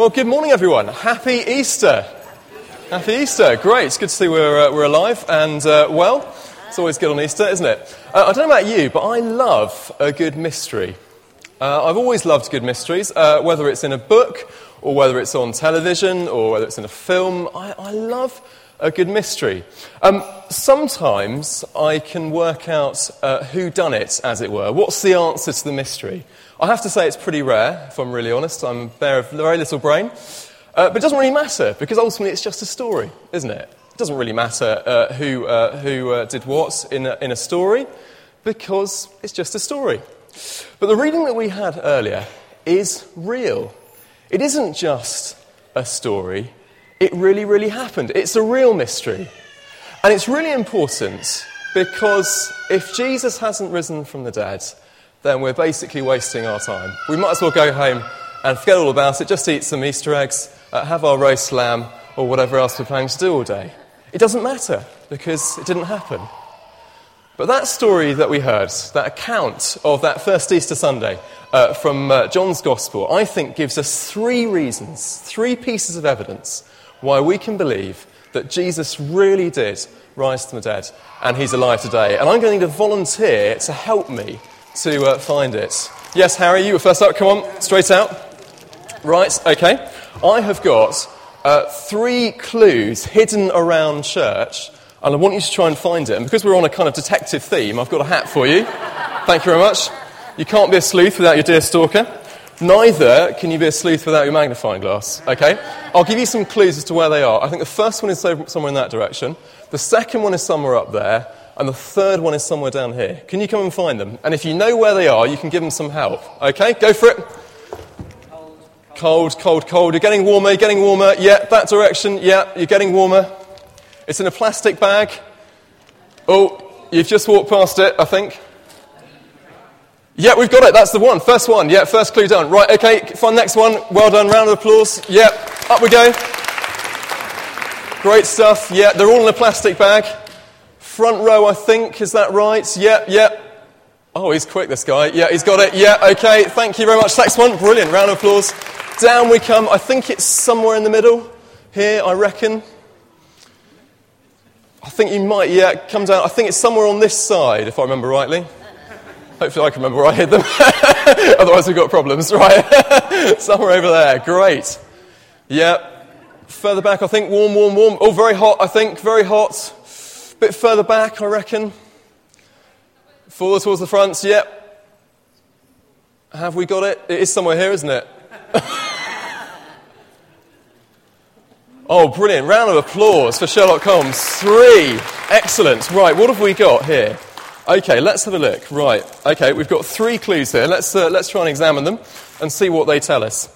Well, good morning, everyone. Happy Easter. Happy Easter. Great. It's good to see we're, uh, we're alive and uh, well. It's always good on Easter, isn't it? Uh, I don't know about you, but I love a good mystery. Uh, I've always loved good mysteries, uh, whether it's in a book or whether it's on television or whether it's in a film. I, I love a good mystery. Um, sometimes I can work out uh, who done it, as it were. What's the answer to the mystery? I have to say it's pretty rare, if I'm really honest. I'm bear of very little brain. Uh, but it doesn't really matter, because ultimately it's just a story, isn't it? It doesn't really matter uh, who, uh, who uh, did what in a, in a story, because it's just a story. But the reading that we had earlier is real. It isn't just a story, it really, really happened. It's a real mystery. And it's really important because if Jesus hasn't risen from the dead, then we're basically wasting our time. We might as well go home and forget all about it, just eat some Easter eggs, uh, have our roast lamb, or whatever else we're planning to do all day. It doesn't matter because it didn't happen. But that story that we heard, that account of that first Easter Sunday uh, from uh, John's Gospel, I think gives us three reasons, three pieces of evidence why we can believe that Jesus really did rise from the dead and he's alive today. And I'm going to volunteer to help me to uh, find it. Yes, Harry, you were first up. Come on, straight out. Right, okay. I have got uh, three clues hidden around church, and I want you to try and find it. And because we're on a kind of detective theme, I've got a hat for you. Thank you very much. You can't be a sleuth without your deer stalker. Neither can you be a sleuth without your magnifying glass. Okay? I'll give you some clues as to where they are. I think the first one is somewhere in that direction. The second one is somewhere up there and the third one is somewhere down here. Can you come and find them? And if you know where they are, you can give them some help. Okay, go for it. Cold, cold, cold. You're getting warmer, you're getting warmer. Yeah, that direction. Yeah, you're getting warmer. It's in a plastic bag. Oh, you've just walked past it, I think. Yeah, we've got it. That's the one. First one. Yeah, first clue done. Right, okay, find next one. Well done. Round of applause. Yeah, up we go. Great stuff. Yeah, they're all in a plastic bag. Front row, I think. Is that right? Yep, yep. Oh, he's quick, this guy. Yeah, he's got it. Yeah, okay. Thank you very much. Next one. Brilliant. Round of applause. Down we come. I think it's somewhere in the middle. Here, I reckon. I think you might, yeah, come down. I think it's somewhere on this side, if I remember rightly. Hopefully, I can remember where I hid them. Otherwise, we've got problems, right? somewhere over there. Great. Yeah. Further back, I think. Warm, warm, warm. Oh, very hot, I think. Very hot bit further back, I reckon. Forward towards the front, yep. Have we got it? It is somewhere here, isn't it? oh, brilliant. Round of applause for Sherlock Holmes. Three. Excellent. Right, what have we got here? Okay, let's have a look. Right, okay, we've got three clues here. Let's, uh, let's try and examine them and see what they tell us.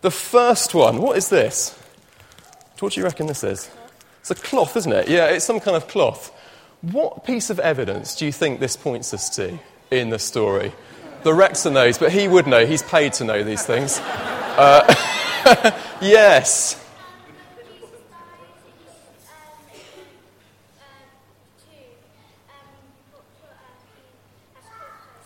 The first one, what is this? What do you reckon this is? It's a cloth, isn't it? Yeah, it's some kind of cloth. What piece of evidence do you think this points us to in the story? The Rector knows, but he would know. He's paid to know these things. Uh, yes.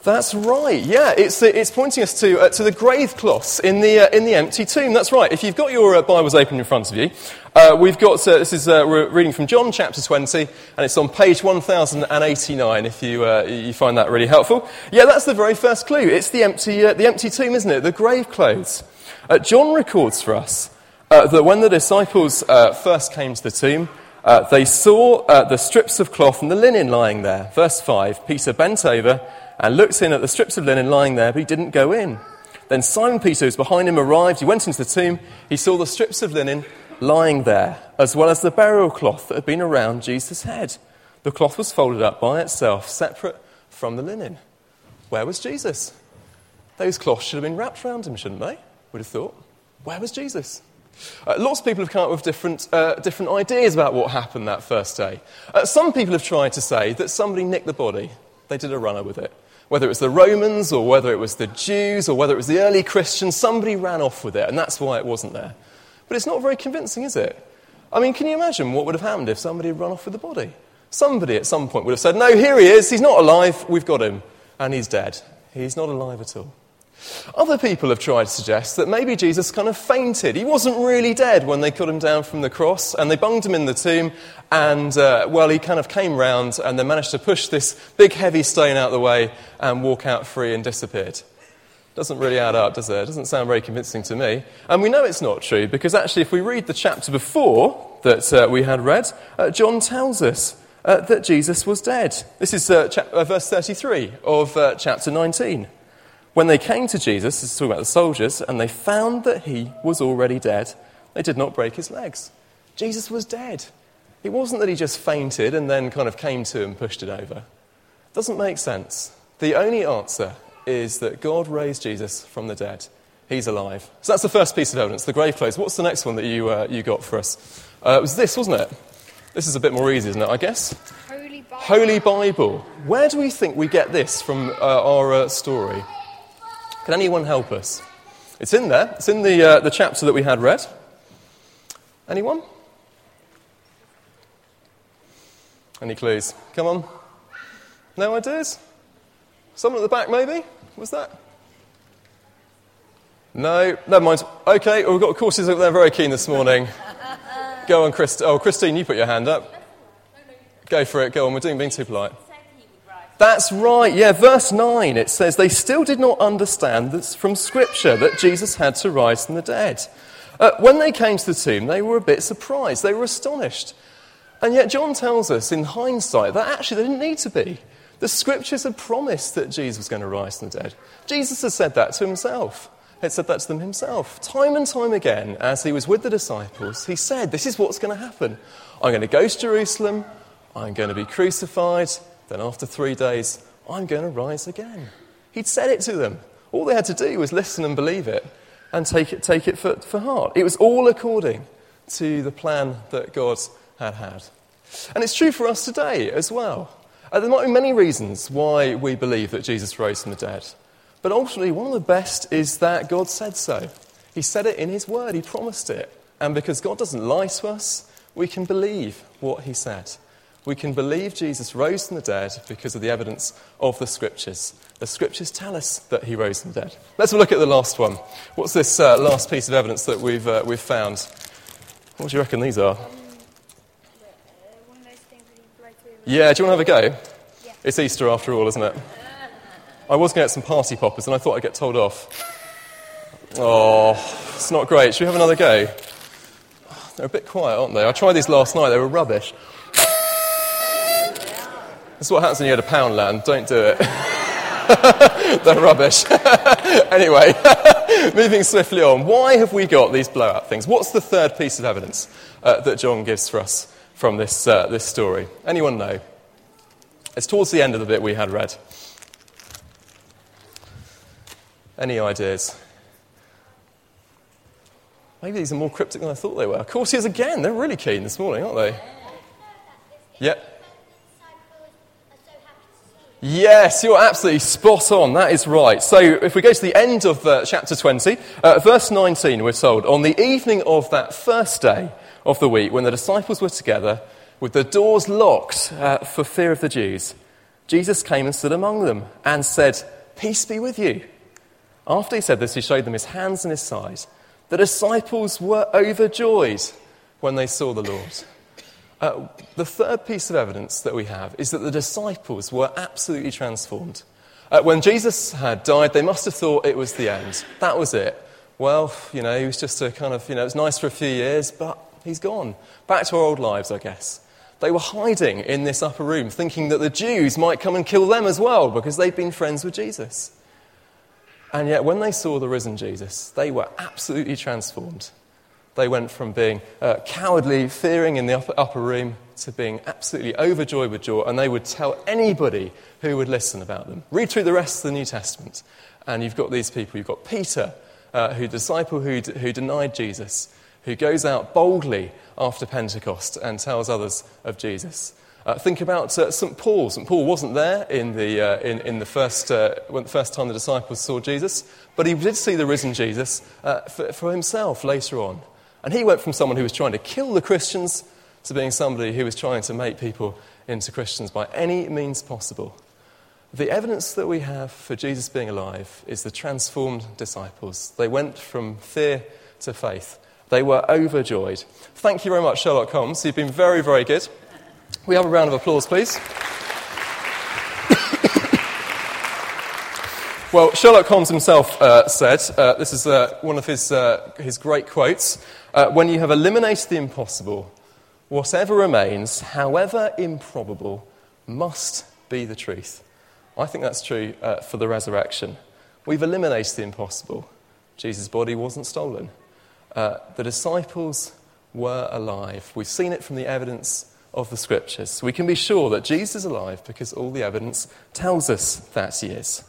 That's right, yeah. It's, uh, it's pointing us to, uh, to the grave cloths in the, uh, in the empty tomb. That's right. If you've got your uh, Bibles open in front of you, uh, we've got, uh, this is, we're reading from John chapter 20, and it's on page 1089 if you, uh you find that really helpful. Yeah, that's the very first clue. It's the empty, the empty tomb, isn't it? The grave clothes. John records for us that when the disciples first came to the tomb, they saw the strips of cloth and the linen lying there. Verse 5 Peter bent over and looked in at the strips of linen lying there, but he didn't go in. Then Simon Peter, who's behind him, arrived. He went into the tomb. He saw the strips of linen lying there, as well as the burial cloth that had been around Jesus' head. The cloth was folded up by itself, separate from the linen. Where was Jesus? Those cloths should have been wrapped around him, shouldn't they? Would have thought. Where was Jesus? Uh, lots of people have come up with different, uh, different ideas about what happened that first day. Uh, some people have tried to say that somebody nicked the body, they did a runner with it. Whether it was the Romans or whether it was the Jews or whether it was the early Christians, somebody ran off with it, and that's why it wasn't there. But it's not very convincing, is it? I mean, can you imagine what would have happened if somebody had run off with the body? Somebody at some point would have said, No, here he is, he's not alive, we've got him, and he's dead. He's not alive at all. Other people have tried to suggest that maybe Jesus kind of fainted. He wasn't really dead when they cut him down from the cross and they bunged him in the tomb. And, uh, well, he kind of came round and then managed to push this big heavy stone out of the way and walk out free and disappeared. Doesn't really add up, does it? It doesn't sound very convincing to me. And we know it's not true because actually, if we read the chapter before that uh, we had read, uh, John tells us uh, that Jesus was dead. This is uh, uh, verse 33 of chapter 19. When they came to Jesus, this is talking about the soldiers, and they found that he was already dead, they did not break his legs. Jesus was dead. It wasn't that he just fainted and then kind of came to and pushed it over. Doesn't make sense. The only answer is that God raised Jesus from the dead. He's alive. So that's the first piece of evidence, the grave clothes. What's the next one that you, uh, you got for us? Uh, it was this, wasn't it? This is a bit more easy, isn't it, I guess? Holy Bible. Holy Bible. Where do we think we get this from uh, our uh, story? Can anyone help us? It's in there. It's in the, uh, the chapter that we had read. Anyone? Any clues? Come on. No ideas? Someone at the back, maybe? Was that? No, never mind. Okay, well, we've got courses over there very keen this morning. Go on, Christ- oh, Christine, you put your hand up. Go for it, go on, we're doing being too polite. That's right, yeah, verse 9, it says, They still did not understand this from Scripture that Jesus had to rise from the dead. Uh, when they came to the tomb, they were a bit surprised, they were astonished. And yet, John tells us in hindsight that actually they didn't need to be. The scriptures had promised that Jesus was going to rise from the dead. Jesus had said that to himself. He had said that to them himself. Time and time again, as he was with the disciples, he said, This is what's going to happen. I'm going to go to Jerusalem, I'm going to be crucified, then after three days, I'm going to rise again. He'd said it to them. All they had to do was listen and believe it and take it, take it for, for heart. It was all according to the plan that God had had. And it's true for us today as well. Uh, there might be many reasons why we believe that Jesus rose from the dead. But ultimately, one of the best is that God said so. He said it in His Word, He promised it. And because God doesn't lie to us, we can believe what He said. We can believe Jesus rose from the dead because of the evidence of the Scriptures. The Scriptures tell us that He rose from the dead. Let's have a look at the last one. What's this uh, last piece of evidence that we've, uh, we've found? What do you reckon these are? One of those things that you blow through. Yeah, do you want to have a go? Yeah. It's Easter after all, isn't it? I was going to get some party poppers and I thought I'd get told off. Oh, it's not great. Should we have another go? They're a bit quiet, aren't they? I tried these last night, they were rubbish. This is what happens when you go to Poundland. Don't do it. They're rubbish. anyway, moving swiftly on. Why have we got these blowout things? What's the third piece of evidence uh, that John gives for us from this, uh, this story? Anyone know? It's towards the end of the bit we had read. Any ideas? Maybe these are more cryptic than I thought they were. Of course, here's again. They're really keen this morning, aren't they? Yep. Yes, you're absolutely spot on. That is right. So, if we go to the end of uh, chapter 20, uh, verse 19, we're told, On the evening of that first day of the week, when the disciples were together, with the doors locked uh, for fear of the Jews, Jesus came and stood among them and said, Peace be with you. After he said this, he showed them his hands and his side. The disciples were overjoyed when they saw the Lord. Uh, the third piece of evidence that we have is that the disciples were absolutely transformed. Uh, when Jesus had died, they must have thought it was the end. That was it. Well, you know, he was just a kind of, you know, it was nice for a few years, but he's gone. Back to our old lives, I guess. They were hiding in this upper room, thinking that the Jews might come and kill them as well because they'd been friends with Jesus. And yet, when they saw the risen Jesus, they were absolutely transformed. They went from being uh, cowardly, fearing in the upper, upper room, to being absolutely overjoyed with joy, and they would tell anybody who would listen about them. Read through the rest of the New Testament, and you've got these people. You've got Peter, uh, who disciple who, d- who denied Jesus, who goes out boldly after Pentecost and tells others of Jesus. Uh, think about uh, St. Paul. St. Paul wasn't there in the, uh, in, in the first, uh, when the first time the disciples saw Jesus, but he did see the risen Jesus uh, for, for himself later on. And he went from someone who was trying to kill the Christians to being somebody who was trying to make people into Christians by any means possible. The evidence that we have for Jesus being alive is the transformed disciples. They went from fear to faith. They were overjoyed. Thank you very much, Sherlock Holmes. You've been very, very good. We have a round of applause, please. Well, Sherlock Holmes himself uh, said uh, this is uh, one of his, uh, his great quotes uh, when you have eliminated the impossible, whatever remains, however improbable, must be the truth. I think that's true uh, for the resurrection. We've eliminated the impossible. Jesus' body wasn't stolen. The disciples were alive. We've seen it from the evidence of the scriptures. We can be sure that Jesus is alive because all the evidence tells us that he is.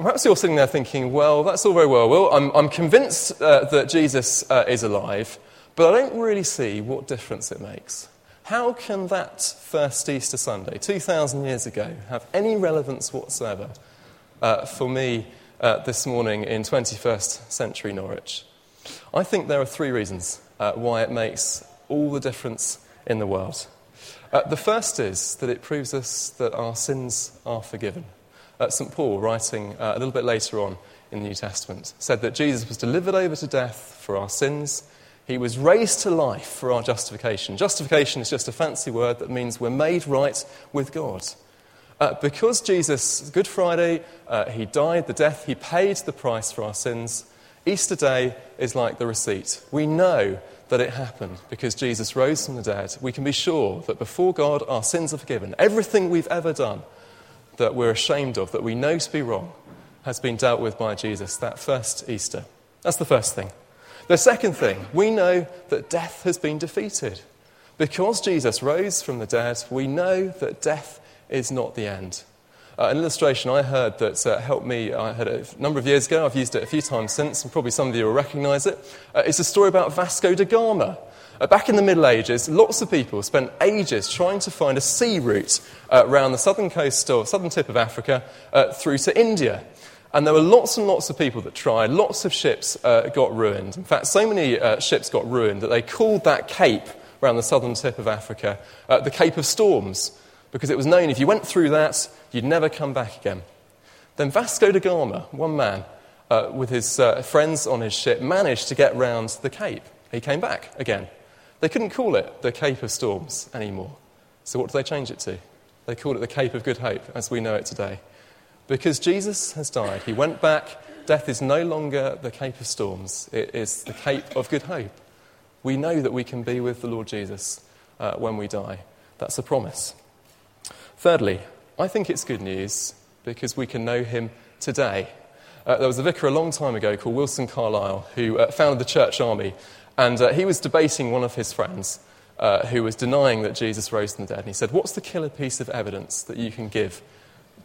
Perhaps you're sitting there thinking, well, that's all very well, Will. I'm, I'm convinced uh, that Jesus uh, is alive, but I don't really see what difference it makes. How can that first Easter Sunday, 2,000 years ago, have any relevance whatsoever uh, for me uh, this morning in 21st century Norwich? I think there are three reasons uh, why it makes all the difference in the world. Uh, the first is that it proves us that our sins are forgiven. Uh, St. Paul, writing uh, a little bit later on in the New Testament, said that Jesus was delivered over to death for our sins he was raised to life for our justification. Justification is just a fancy word that means we're made right with God. Uh, because Jesus, Good Friday, uh, he died the death, he paid the price for our sins. Easter Day is like the receipt. We know that it happened because Jesus rose from the dead. We can be sure that before God, our sins are forgiven. Everything we've ever done that we're ashamed of, that we know to be wrong, has been dealt with by Jesus that first Easter. That's the first thing. The second thing, we know that death has been defeated. Because Jesus rose from the dead, we know that death is not the end. Uh, an illustration I heard that uh, helped me, I had a number of years ago, I've used it a few times since, and probably some of you will recognize it. Uh, it's a story about Vasco da Gama. Uh, back in the Middle Ages, lots of people spent ages trying to find a sea route uh, around the southern coast or southern tip of Africa uh, through to India. And there were lots and lots of people that tried. Lots of ships got ruined. In fact, so many ships got ruined that they called that cape around the southern tip of Africa the Cape of Storms, because it was known if you went through that, you'd never come back again. Then Vasco da Gama, one man, uh, with his uh, friends on his ship, managed to get round the cape. He came back again. They couldn't call it the Cape of Storms anymore. So what did they change it to? They called it the Cape of Good Hope, as we know it today. Because Jesus has died, he went back. Death is no longer the Cape of Storms, it is the Cape of Good Hope. We know that we can be with the Lord Jesus uh, when we die. That's a promise. Thirdly, I think it's good news because we can know him today. Uh, there was a vicar a long time ago called Wilson Carlile who uh, founded the church army, and uh, he was debating one of his friends uh, who was denying that Jesus rose from the dead. And he said, What's the killer piece of evidence that you can give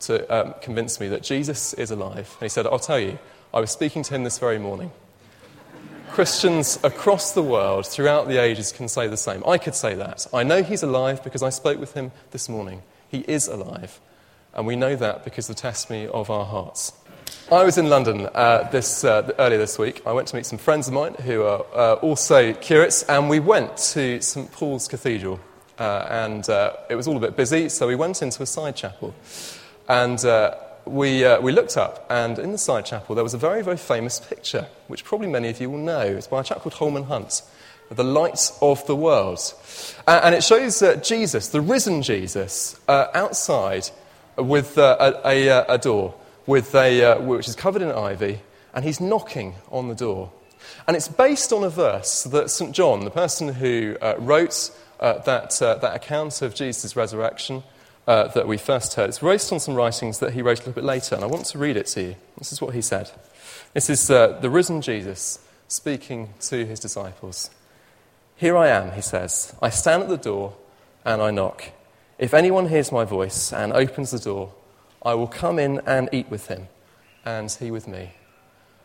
to um, convince me that Jesus is alive. And he said, I'll tell you, I was speaking to him this very morning. Christians across the world, throughout the ages, can say the same. I could say that. I know he's alive because I spoke with him this morning. He is alive. And we know that because the testimony of our hearts. I was in London uh, this, uh, earlier this week. I went to meet some friends of mine who are uh, also curates, and we went to St Paul's Cathedral. Uh, and uh, it was all a bit busy, so we went into a side chapel. And uh, we, we looked up, and in the side chapel there was a very, very famous picture, which probably many of you will know. It's by a chap called Holman Hunt, The Light of the World. And it shows Jesus, the risen Jesus, outside with a, a, a, door with a, which is covered in ivy, and he's knocking on the door. And it's based on a verse that St. John, the person who wrote that, that account of Jesus' resurrection, uh, that we first heard. It's based on some writings that he wrote a little bit later, and I want to read it to you. This is what he said. This is uh, the risen Jesus speaking to his disciples. Here I am, he says. I stand at the door and I knock. If anyone hears my voice and opens the door, I will come in and eat with him, and he with me.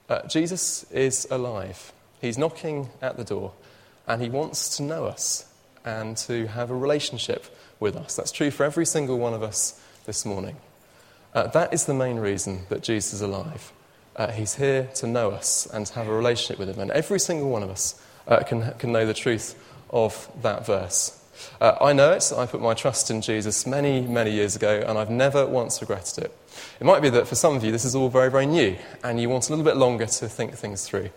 Uh, Jesus is alive. He's knocking at the door, and he wants to know us and to have a relationship with us. That's true for every single one of us this morning. Uh, that is the main reason that Jesus is alive. Uh, he's here to know us and to have a relationship with Him. And every single one of us uh, can, can know the truth of that verse. Uh, I know it. I put my trust in Jesus many, many years ago, and I've never once regretted it. It might be that for some of you, this is all very, very new, and you want a little bit longer to think things through.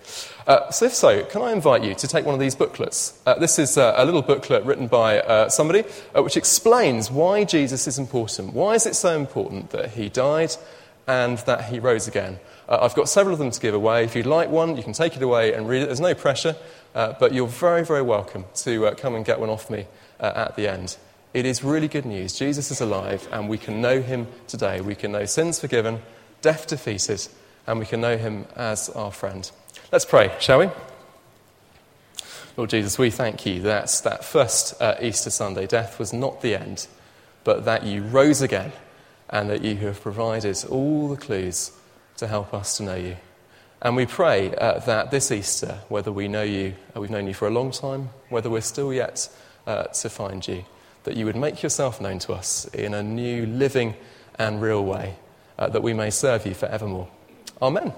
Uh, so, if so, can I invite you to take one of these booklets? Uh, this is uh, a little booklet written by uh, somebody uh, which explains why Jesus is important. Why is it so important that he died and that he rose again? Uh, I've got several of them to give away. If you'd like one, you can take it away and read it. There's no pressure, but you're very, very welcome to come and get one off me at the end. It is really good news. Jesus is alive, and we can know him today. We can know sins forgiven, death defeated, and we can know him as our friend. Let's pray, shall we? Lord Jesus, we thank you that that first uh, Easter Sunday death was not the end, but that you rose again and that you have provided all the clues to help us to know you. And we pray uh, that this Easter, whether we know you, uh, we've known you for a long time, whether we're still yet uh, to find you, that you would make yourself known to us in a new, living, and real way, uh, that we may serve you forevermore. Amen.